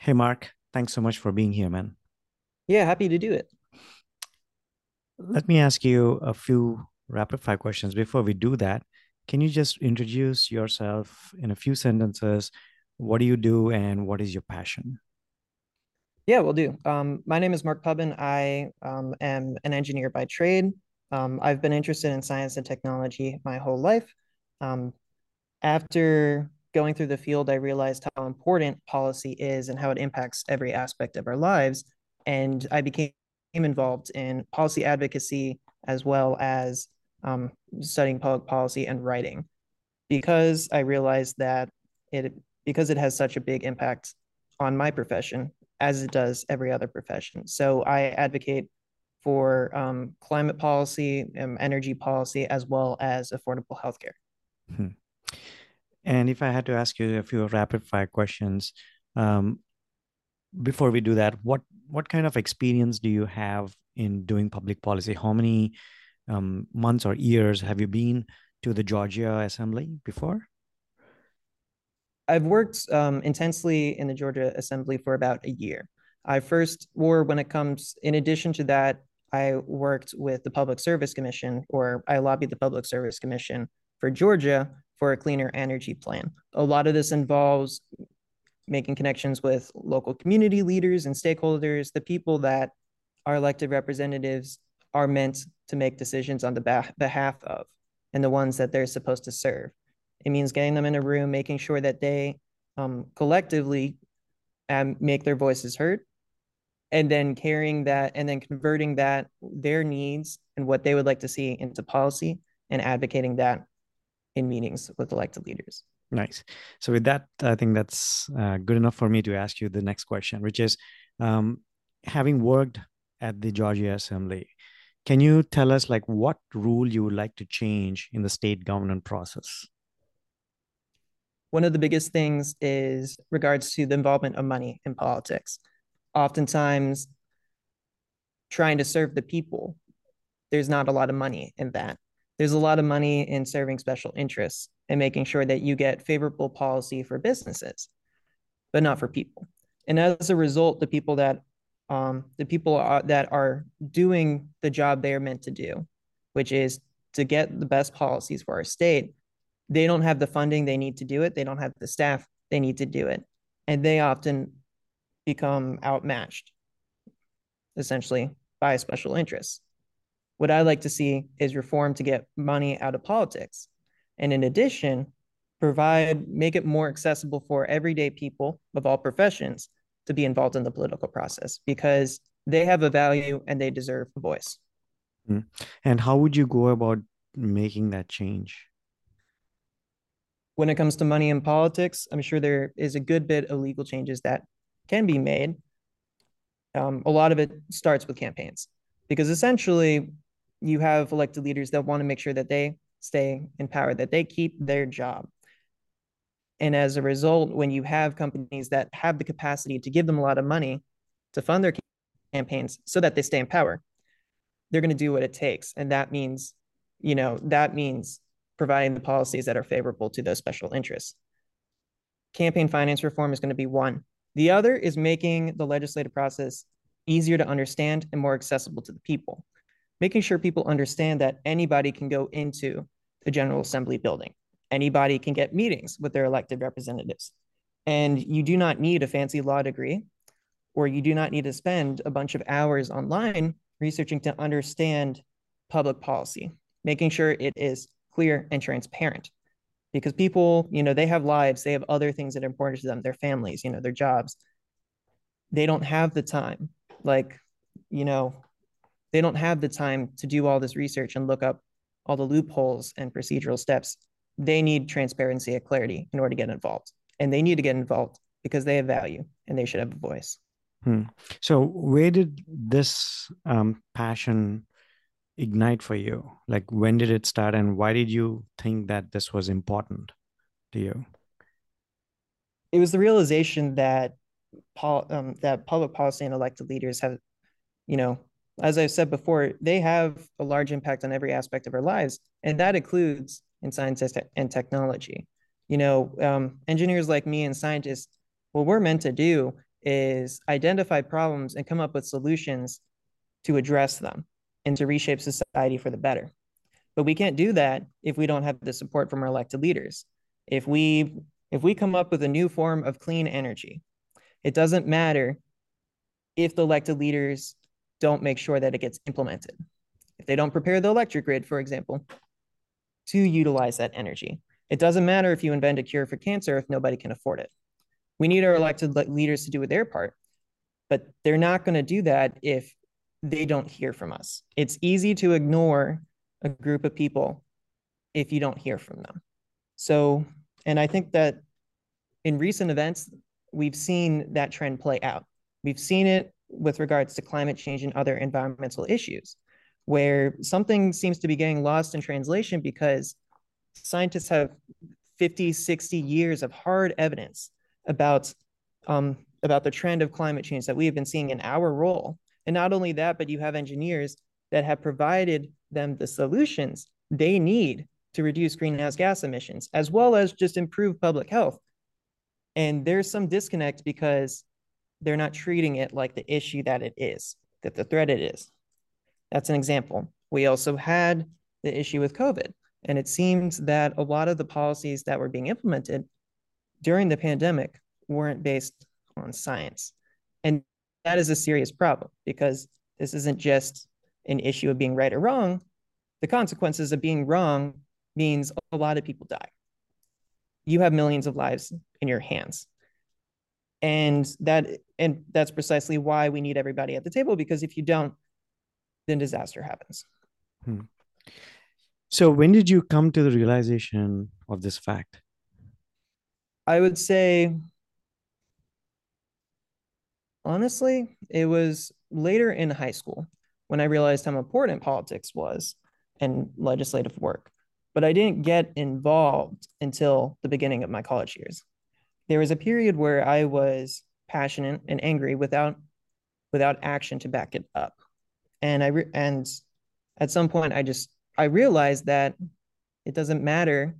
Hey, Mark, thanks so much for being here, man. Yeah, happy to do it. Let me ask you a few rapid fire questions. Before we do that, can you just introduce yourself in a few sentences? What do you do and what is your passion? Yeah, we'll do. Um, my name is Mark Putman. I um, am an engineer by trade. Um, I've been interested in science and technology my whole life. Um, after going through the field, I realized how important policy is and how it impacts every aspect of our lives. And I became involved in policy advocacy as well as um, studying public policy and writing because I realized that it because it has such a big impact on my profession as it does every other profession. So I advocate for um, climate policy, um, energy policy, as well as affordable healthcare. Hmm. And if I had to ask you a few rapid fire questions, um, before we do that, what what kind of experience do you have in doing public policy? How many um, months or years have you been to the Georgia Assembly before? I've worked um, intensely in the Georgia Assembly for about a year. I first, or when it comes, in addition to that, I worked with the Public Service Commission, or I lobbied the Public Service Commission for Georgia for a cleaner energy plan. A lot of this involves making connections with local community leaders and stakeholders, the people that our elected representatives are meant to make decisions on the behalf of, and the ones that they're supposed to serve. It means getting them in a room, making sure that they um, collectively um, make their voices heard, and then carrying that and then converting that their needs and what they would like to see into policy and advocating that in meetings with elected leaders. Nice. So with that, I think that's uh, good enough for me to ask you the next question, which is, um, having worked at the Georgia Assembly, can you tell us like what rule you would like to change in the state government process? One of the biggest things is regards to the involvement of money in politics. Oftentimes, trying to serve the people, there's not a lot of money in that. There's a lot of money in serving special interests and making sure that you get favorable policy for businesses, but not for people. And as a result, the people that um, the people are, that are doing the job they are meant to do, which is to get the best policies for our state, they don't have the funding they need to do it. They don't have the staff they need to do it. And they often become outmatched, essentially, by special interests. What I like to see is reform to get money out of politics. And in addition, provide, make it more accessible for everyday people of all professions to be involved in the political process because they have a value and they deserve a voice. Mm. And how would you go about making that change? When it comes to money in politics, I'm sure there is a good bit of legal changes that can be made. Um, a lot of it starts with campaigns because essentially you have elected leaders that want to make sure that they stay in power, that they keep their job. And as a result, when you have companies that have the capacity to give them a lot of money to fund their campaigns so that they stay in power, they're going to do what it takes. And that means, you know, that means providing the policies that are favorable to those special interests. Campaign finance reform is going to be one. The other is making the legislative process easier to understand and more accessible to the people, making sure people understand that anybody can go into the General Assembly building. Anybody can get meetings with their elected representatives. And you do not need a fancy law degree, or you do not need to spend a bunch of hours online researching to understand public policy, making sure it is clear, and transparent. Because people, you know, they have lives, they have other things that are important to them, their families, you know, their jobs. They don't have the time, like, you know, they don't have the time to do all this research and look up all the loopholes and procedural steps. They need transparency and clarity in order to get involved. And they need to get involved because they have value and they should have a voice. Hmm. So, where did this um, passion ignite for you? Like, when did it start, and why did you think that this was important to you? It was the realization that pol- um, that public policy and elected leaders have, you know, as I've said before, they have a large impact on every aspect of our lives, and that includes in science and technology. You know, um, engineers like me and scientists, what we're meant to do is identify problems and come up with solutions to address them and to reshape society for the better. But we can't do that if we don't have the support from our elected leaders. If we if we come up with a new form of clean energy, it doesn't matter if the elected leaders don't make sure that it gets implemented. If they don't prepare the electric grid, for example, to utilize that energy. It doesn't matter if you invent a cure for cancer if nobody can afford it. We need our elected leaders to do their part, but they're not going to do that if they don't hear from us. It's easy to ignore a group of people if you don't hear from them. So, and I think that in recent events, we've seen that trend play out. We've seen it with regards to climate change and other environmental issues, where something seems to be getting lost in translation because scientists have 50, 60 years of hard evidence about um, about the trend of climate change that we have been seeing in our role. And not only that, but you have engineers that have provided them the solutions they need to reduce greenhouse gas emissions, as well as just improve public health. And there's some disconnect because they're not treating it like the issue that it is, that the threat it is. That's an example. We also had the issue with COVID. And it seems that a lot of the policies that were being implemented during the pandemic weren't based on science. And that is a serious problem because this isn't just an issue of being right or wrong. The consequences of being wrong means a lot of people die. You have millions of lives in your hands. And that and that's precisely why we need everybody at the table because if you don't, then disaster happens. Hmm. So when did you come to the realization of this fact? I would say honestly, it was later in high school when I realized how important politics was and legislative work. But I didn't get involved until the beginning of my college years. There was a period where I was passionate and angry without without action to back it up. And I re- and at some point I just I realized that it doesn't matter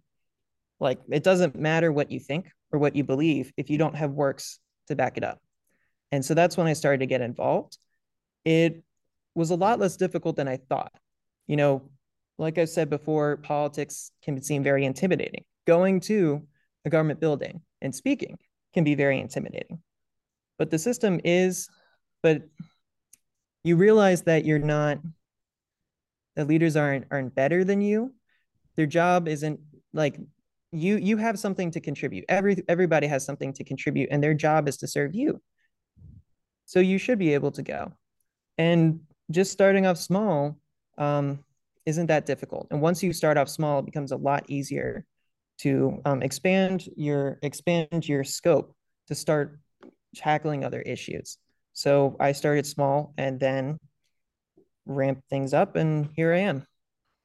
like it doesn't matter what you think or what you believe if you don't have works to back it up. And so that's when I started to get involved. It was a lot less difficult than I thought. You know, like I said before, politics can seem very intimidating. Going to a government building and speaking can be very intimidating. But the system is, but you realize that you're not, the leaders aren't aren't better than you. Their job isn't like you you have something to contribute. Every everybody has something to contribute, and their job is to serve you. So you should be able to go. And just starting off small um, isn't that difficult. And once you start off small, it becomes a lot easier to um, expand your expand your scope to start tackling other issues. So I started small and then ramped things up, and here I am.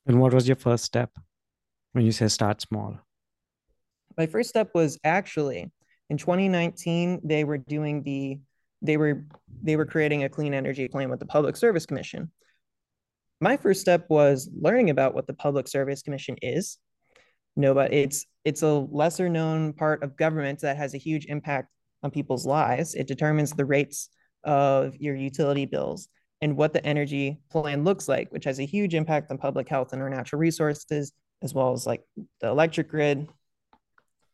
And what was your first step when you say start small? My first step was actually in 2019, they were doing the they were they were creating a clean energy plan with the Public Service Commission. My first step was learning about what the Public Service Commission is. No, but it's it's a lesser known part of government that has a huge impact on people's lives. It determines the rates of your utility bills and what the energy plan looks like, which has a huge impact on public health and our natural resources, as well as like the electric grid.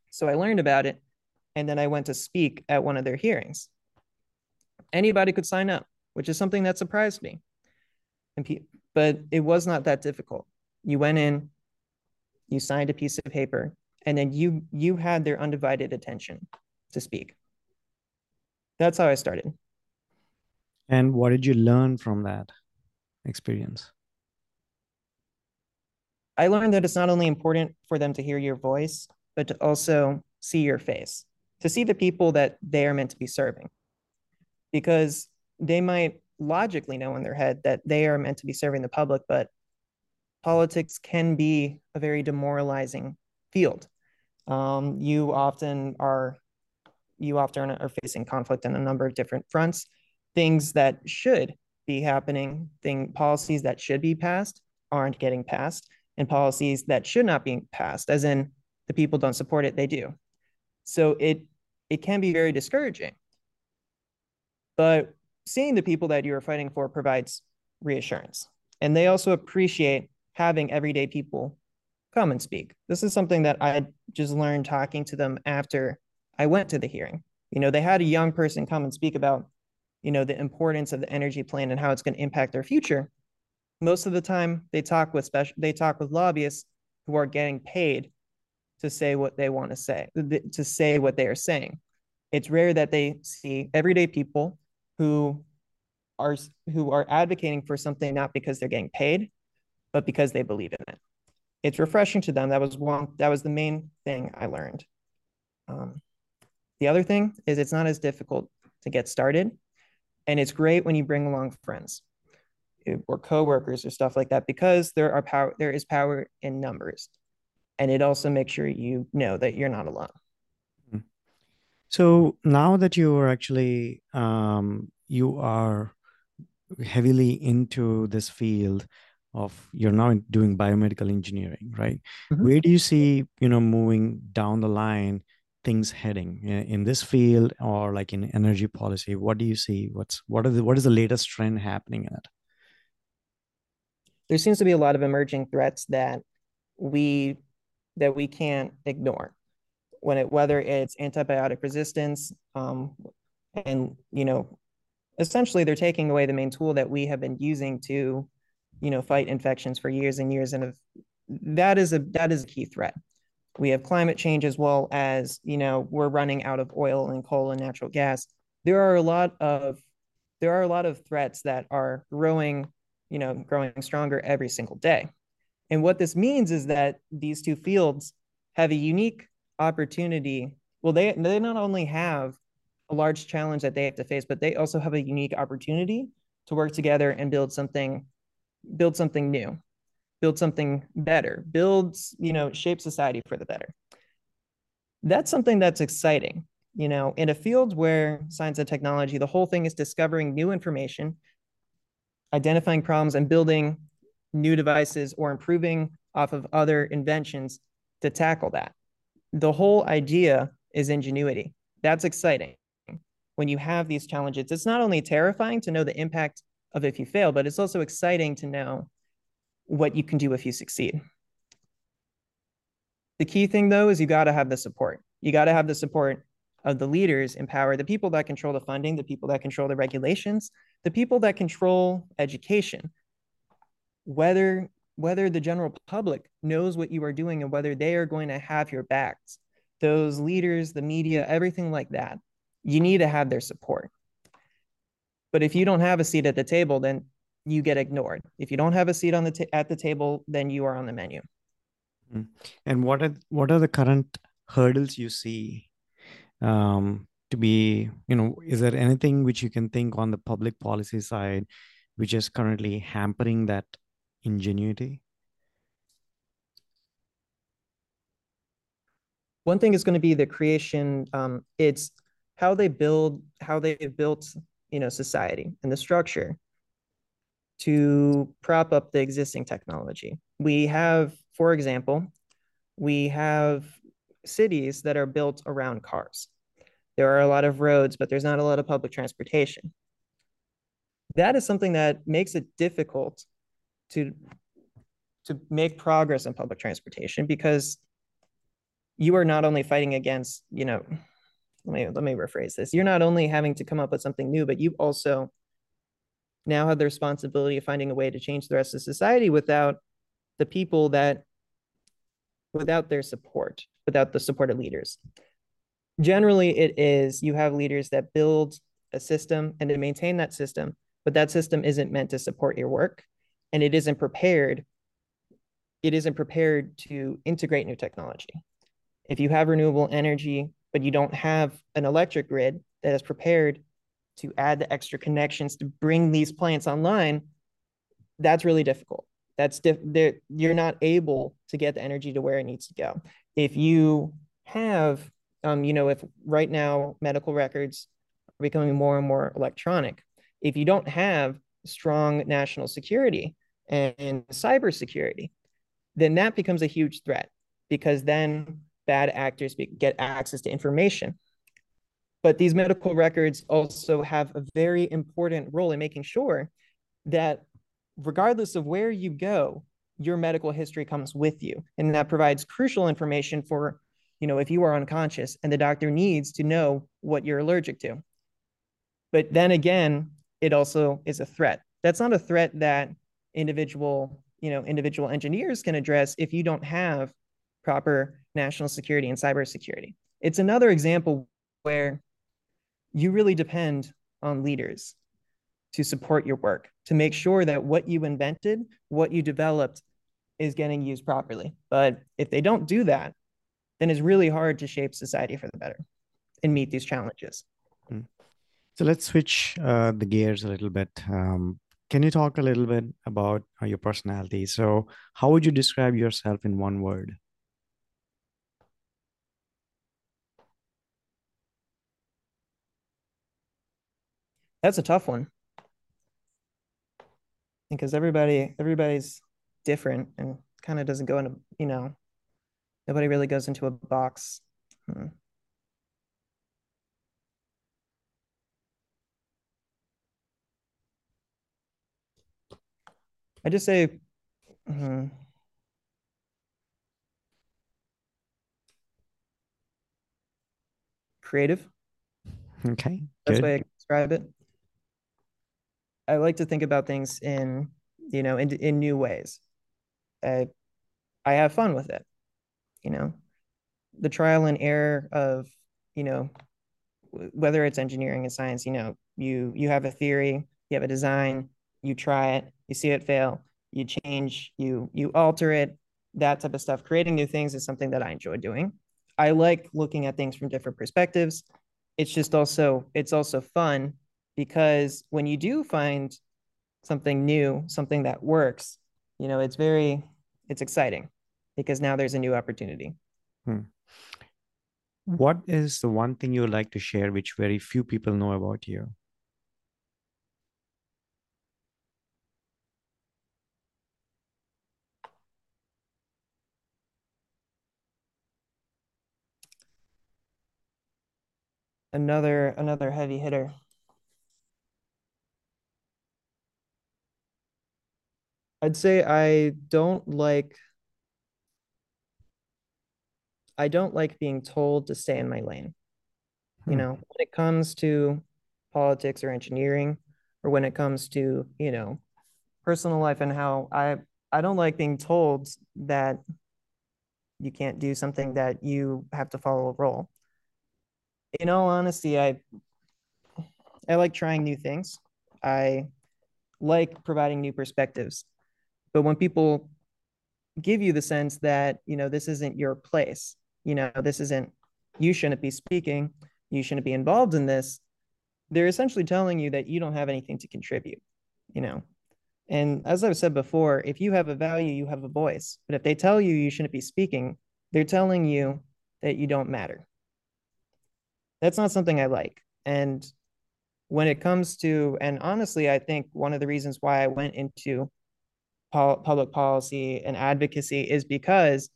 So I learned about it, and then I went to speak at one of their hearings anybody could sign up, which is something that surprised me. And pe- but it was not that difficult. You went in, you signed a piece of paper, and then you you had their undivided attention to speak. That's how I started. And what did you learn from that experience? I learned that it's not only important for them to hear your voice, but to also see your face, to see the people that they are meant to be serving because they might logically know in their head that they are meant to be serving the public, but politics can be a very demoralizing field. Um, you often are you often are facing conflict on a number of different fronts. Things that should be happening, thing policies that should be passed aren't getting passed, and policies that should not be passed, as in the people don't support it, they do. So it it can be very discouraging but seeing the people that you are fighting for provides reassurance. And they also appreciate having everyday people come and speak. This is something that I just learned talking to them after I went to the hearing. You know, they had a young person come and speak about, you know, the importance of the energy plan and how it's going to impact their future. Most of the time, they talk with special, they talk with lobbyists who are getting paid to say what they want to say, to say what they are saying. It's rare that they see everyday people who are who are advocating for something not because they're getting paid, but because they believe in it. It's refreshing to them. That was one. That was the main thing I learned. Um, the other thing is it's not as difficult to get started, and it's great when you bring along friends or coworkers or stuff like that because there are power. There is power in numbers, and it also makes sure you know that you're not alone. Hmm. So now that you are actually um, you are heavily into this field of you're now doing biomedical engineering right mm-hmm. where do you see you know moving down the line things heading in this field or like in energy policy? What do you see? What's what are the what is the latest trend happening in it? There seems to be a lot of emerging threats that we that we can't ignore. When it whether it's antibiotic resistance um, and you know essentially they're taking away the main tool that we have been using to you know fight infections for years and years and that is a that is a key threat we have climate change as well as you know we're running out of oil and coal and natural gas. There are a lot of there are a lot of threats that are growing you know growing stronger every single day. And what this means is that these two fields have a unique opportunity. Well they they not only have a large challenge that they have to face, but they also have a unique opportunity to work together and build something, build something new, build something better, builds, you know, shape society for the better. That's something that's exciting. You know, in a field where science and technology, the whole thing is discovering new information, identifying problems, and building new devices or improving off of other inventions to tackle that. The whole idea is ingenuity. That's exciting when you have these challenges, it's not only terrifying to know the impact of if you fail, but it's also exciting to know what you can do if you succeed. The key thing though is you got to have the support. You got to have the support of the leaders in power, the people that control the funding, the people that control the regulations, the people that control education. Whether whether the general public knows what you are doing and whether they are going to have your backs. Those leaders, the media, everything like that you need to have their support. But if you don't have a seat at the table, then you get ignored. If you don't have a seat on the t- at the table, then you are on the menu. Hmm. And what are what are the current hurdles you see um, to be? You know, is there anything which you can think on the public policy side, which is currently hampering that ingenuity? One thing is going to be the creation. Um, it's how they build how they've built you know society and the structure to prop up the existing technology. We have for example we have cities that are built around cars. There are a lot of roads but there's not a lot of public transportation. That is something that makes it difficult to to make progress in public transportation because you are not only fighting against you know let me let me rephrase this. You're not only having to come up with something new, but you also now have the responsibility of finding a way to change the rest of society without the people that without their support, without the support of leaders. Generally, it is you have leaders that build a system and to maintain that system, but that system isn't meant to support your work and it isn't prepared. It isn't prepared to integrate new technology. If you have renewable energy but you don't have an electric grid that is prepared to add the extra connections to bring these plants online, that's really difficult. That's diff- you're not able to get the energy to where it needs to go. If you have, um, you know, if right now medical records are becoming more and more electronic, if you don't have strong national security and cybersecurity, then that becomes a huge threat because then bad actors get access to information. But these medical records also have a very important role in making sure that regardless of where you go, your medical history comes with you. And that provides crucial information for, you know, if you are unconscious and the doctor needs to know what you're allergic to. But then again, it also is a threat. That's not a threat that individual, you know, individual engineers can address if you don't have proper national security and cybersecurity. It's another example where you really depend on leaders to support your work, to make sure that what you invented, what you developed is getting used properly. But if they don't do that, then it's really hard to shape society for the better and meet these challenges. Hmm. So let's switch uh, the gears a little bit. Um, can you talk a little bit about uh, your personality? So, how would you describe yourself in one word? That's a tough one because everybody everybody's different and kind of doesn't go into you know nobody really goes into a box. Hmm. I just say hmm, creative. Okay. That's the way I describe it. I like to think about things in you know in in new ways. I I have fun with it. You know, the trial and error of you know whether it's engineering and science. You know, you you have a theory, you have a design, you try it, you see it fail, you change, you you alter it. That type of stuff. Creating new things is something that I enjoy doing. I like looking at things from different perspectives. It's just also it's also fun because when you do find something new, something that works, you know, it's very, it's exciting because now there's a new opportunity. Hmm. What is the one thing you would like to share which very few people know about you? Another another heavy hitter. I'd say I don't like I don't like being told to stay in my lane. Hmm. You know, when it comes to politics or engineering, or when it comes to, you know, personal life and how I I don't like being told that you can't do something that you have to follow a role. In all honesty, I I like trying new things. I like providing new perspectives. But when people give you the sense that, you know, this isn't your place, you know, this isn't, you shouldn't be speaking, you shouldn't be involved in this, they're essentially telling you that you don't have anything to contribute, you know. And as I've said before, if you have a value, you have a voice. But if they tell you you shouldn't be speaking, they're telling you that you don't matter. That's not something I like. And when it comes to, and honestly, I think one of the reasons why I went into public policy and advocacy is because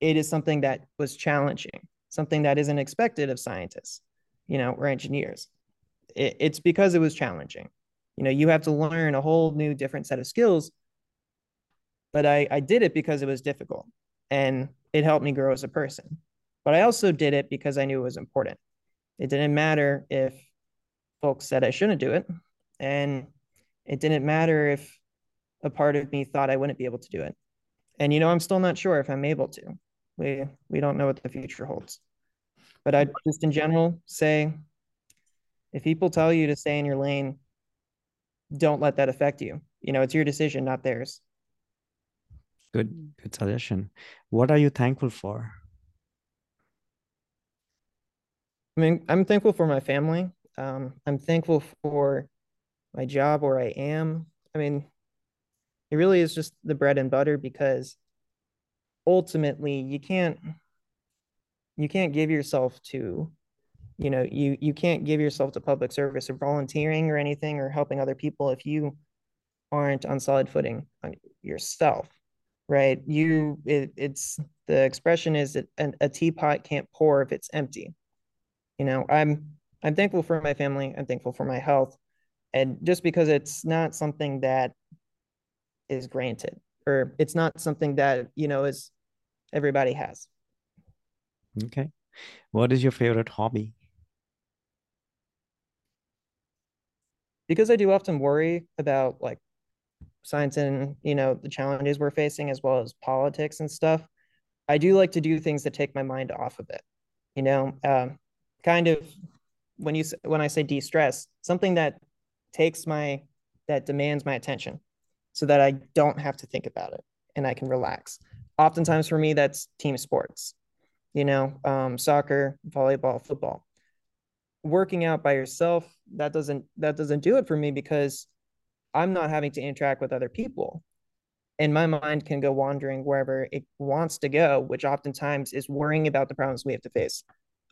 it is something that was challenging, something that isn't expected of scientists, you know, or engineers. It, it's because it was challenging. You know, you have to learn a whole new different set of skills. But I, I did it because it was difficult and it helped me grow as a person. But I also did it because I knew it was important. It didn't matter if folks said I shouldn't do it. And it didn't matter if a part of me thought I wouldn't be able to do it. And you know, I'm still not sure if I'm able to. We we don't know what the future holds. But I just in general say if people tell you to stay in your lane, don't let that affect you. You know, it's your decision, not theirs. Good, good suggestion. What are you thankful for? I mean, I'm thankful for my family. Um, I'm thankful for my job where I am. I mean, it really is just the bread and butter because ultimately you can't you can't give yourself to you know you you can't give yourself to public service or volunteering or anything or helping other people if you aren't on solid footing on yourself right you it, it's the expression is that an, a teapot can't pour if it's empty You know, I'm I'm thankful for my family. I'm thankful for my health, and just because it's not something that is granted, or it's not something that you know is everybody has. Okay. What is your favorite hobby? Because I do often worry about like science and you know the challenges we're facing as well as politics and stuff. I do like to do things that take my mind off of it. You know, um, kind of when you when I say de-stress, something that takes my that demands my attention so that I don't have to think about it and I can relax. Oftentimes for me, that's team sports, you know, um, soccer, volleyball, football. Working out by yourself, that doesn't that doesn't do it for me because I'm not having to interact with other people. And my mind can go wandering wherever it wants to go, which oftentimes is worrying about the problems we have to face.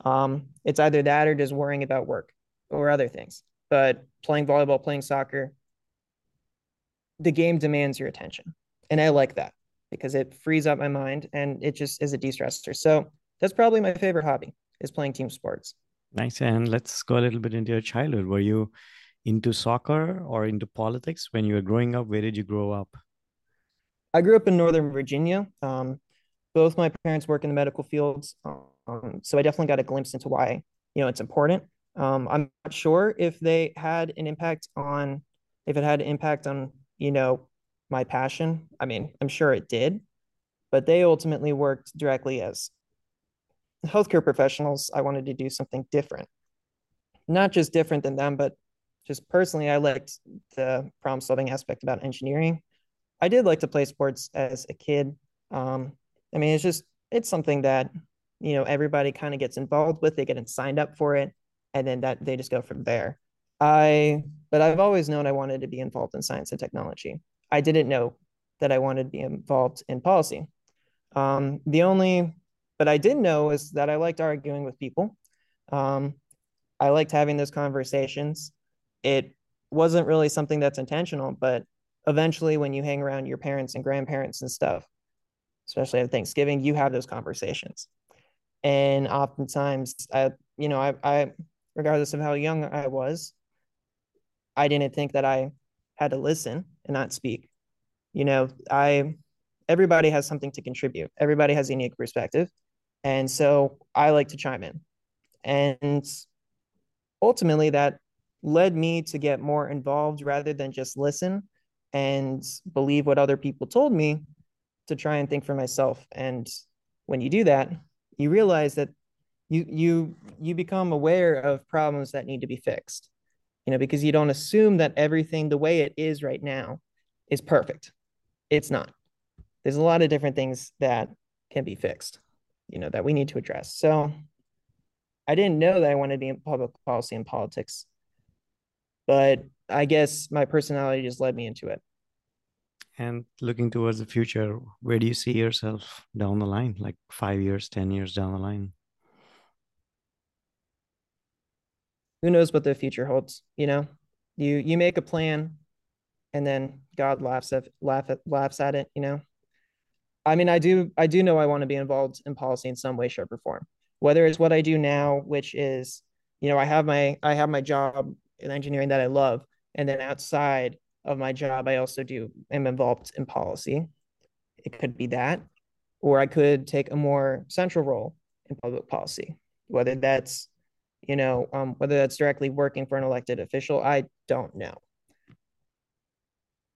Um, it's either that or just worrying about work or other things. But playing volleyball, playing soccer, the game demands your attention. And I like that because it frees up my mind and it just is a de-stressor. So that's probably my favorite hobby is playing team sports. Nice. And let's go a little bit into your childhood. Were you into soccer or into politics when you were growing up? Where did you grow up? I grew up in Northern Virginia. Um, both my parents work in the medical fields. Um, so I definitely got a glimpse into why, you know, it's important. Um, I'm not sure if they had an impact on, if it had an impact on, you know, my passion. I mean, I'm sure it did, but they ultimately worked directly as healthcare professionals. I wanted to do something different, not just different than them, but just personally, I liked the problem solving aspect about engineering. I did like to play sports as a kid. Um, I mean, it's just, it's something that, you know, everybody kind of gets involved with. They get signed up for it, and then that they just go from there. I, but I've always known I wanted to be involved in science and technology. I didn't know that I wanted to be involved in policy. Um, the only, but I did know is that I liked arguing with people. Um, I liked having those conversations. It wasn't really something that's intentional, but eventually, when you hang around your parents and grandparents and stuff, especially at Thanksgiving, you have those conversations. And oftentimes, I, you know, I, I, regardless of how young I was, I didn't think that I had to listen and not speak. You know, I everybody has something to contribute. Everybody has a unique perspective. And so I like to chime in. And ultimately that led me to get more involved rather than just listen and believe what other people told me to try and think for myself. And when you do that, you realize that you you you become aware of problems that need to be fixed you know, because you don't assume that everything the way it is right now is perfect. It's not. There's a lot of different things that can be fixed, you know, that we need to address. So I didn't know that I wanted to be in public policy and politics, but I guess my personality just led me into it. And looking towards the future, where do you see yourself down the line, like five years, 10 years down the line? Who knows what the future holds you know? You you make a plan and then god laughs at laugh at laughs at it you know? I mean i do i do know i want to be involved in policy in some way shape or form. Whether it's what i do now which is you know i have my i have my job in engineering that i love and then outside of my job i also do am involved in policy. It could be that or i could take a more central role in public policy whether that's you know, um, whether that's directly working for an elected official, I don't know.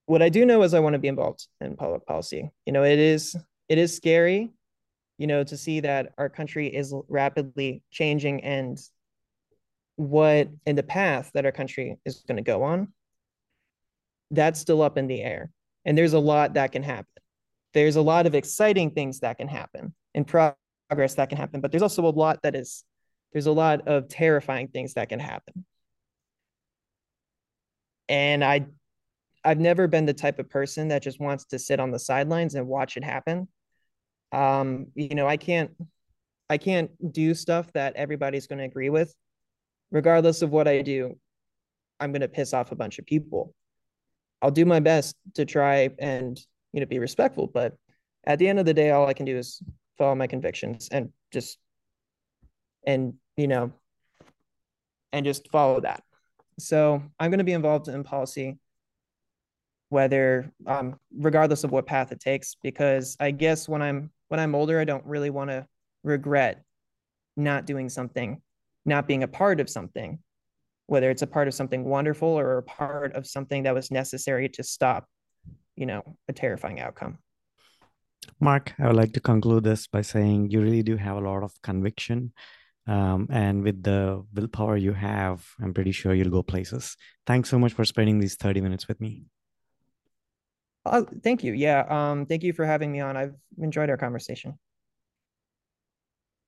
What I do know is I want to be involved in public policy. You know, it is it is scary, you know, to see that our country is rapidly changing and what in the path that our country is going to go on. That's still up in the air. And there's a lot that can happen. There's a lot of exciting things that can happen and progress that can happen, but there's also a lot that is there's a lot of terrifying things that can happen. And I I've never been the type of person that just wants to sit on the sidelines and watch it happen. Um, you know, I can't I can't do stuff that everybody's going to agree with. Regardless of what I do, I'm going to piss off a bunch of people. I'll do my best to try and, you know, be respectful, but at the end of the day all I can do is follow my convictions and just and you know, and just follow that. So I'm going to be involved in policy, whether um, regardless of what path it takes, because I guess when I'm when I'm older, I don't really want to regret not doing something, not being a part of something, whether it's a part of something wonderful or a part of something that was necessary to stop, you know, a terrifying outcome. Mark, I would like to conclude this by saying you really do have a lot of conviction. Um, and with the willpower you have, I'm pretty sure you'll go places. Thanks so much for spending these 30 minutes with me. Uh, thank you. Yeah. Um, thank you for having me on. I've enjoyed our conversation.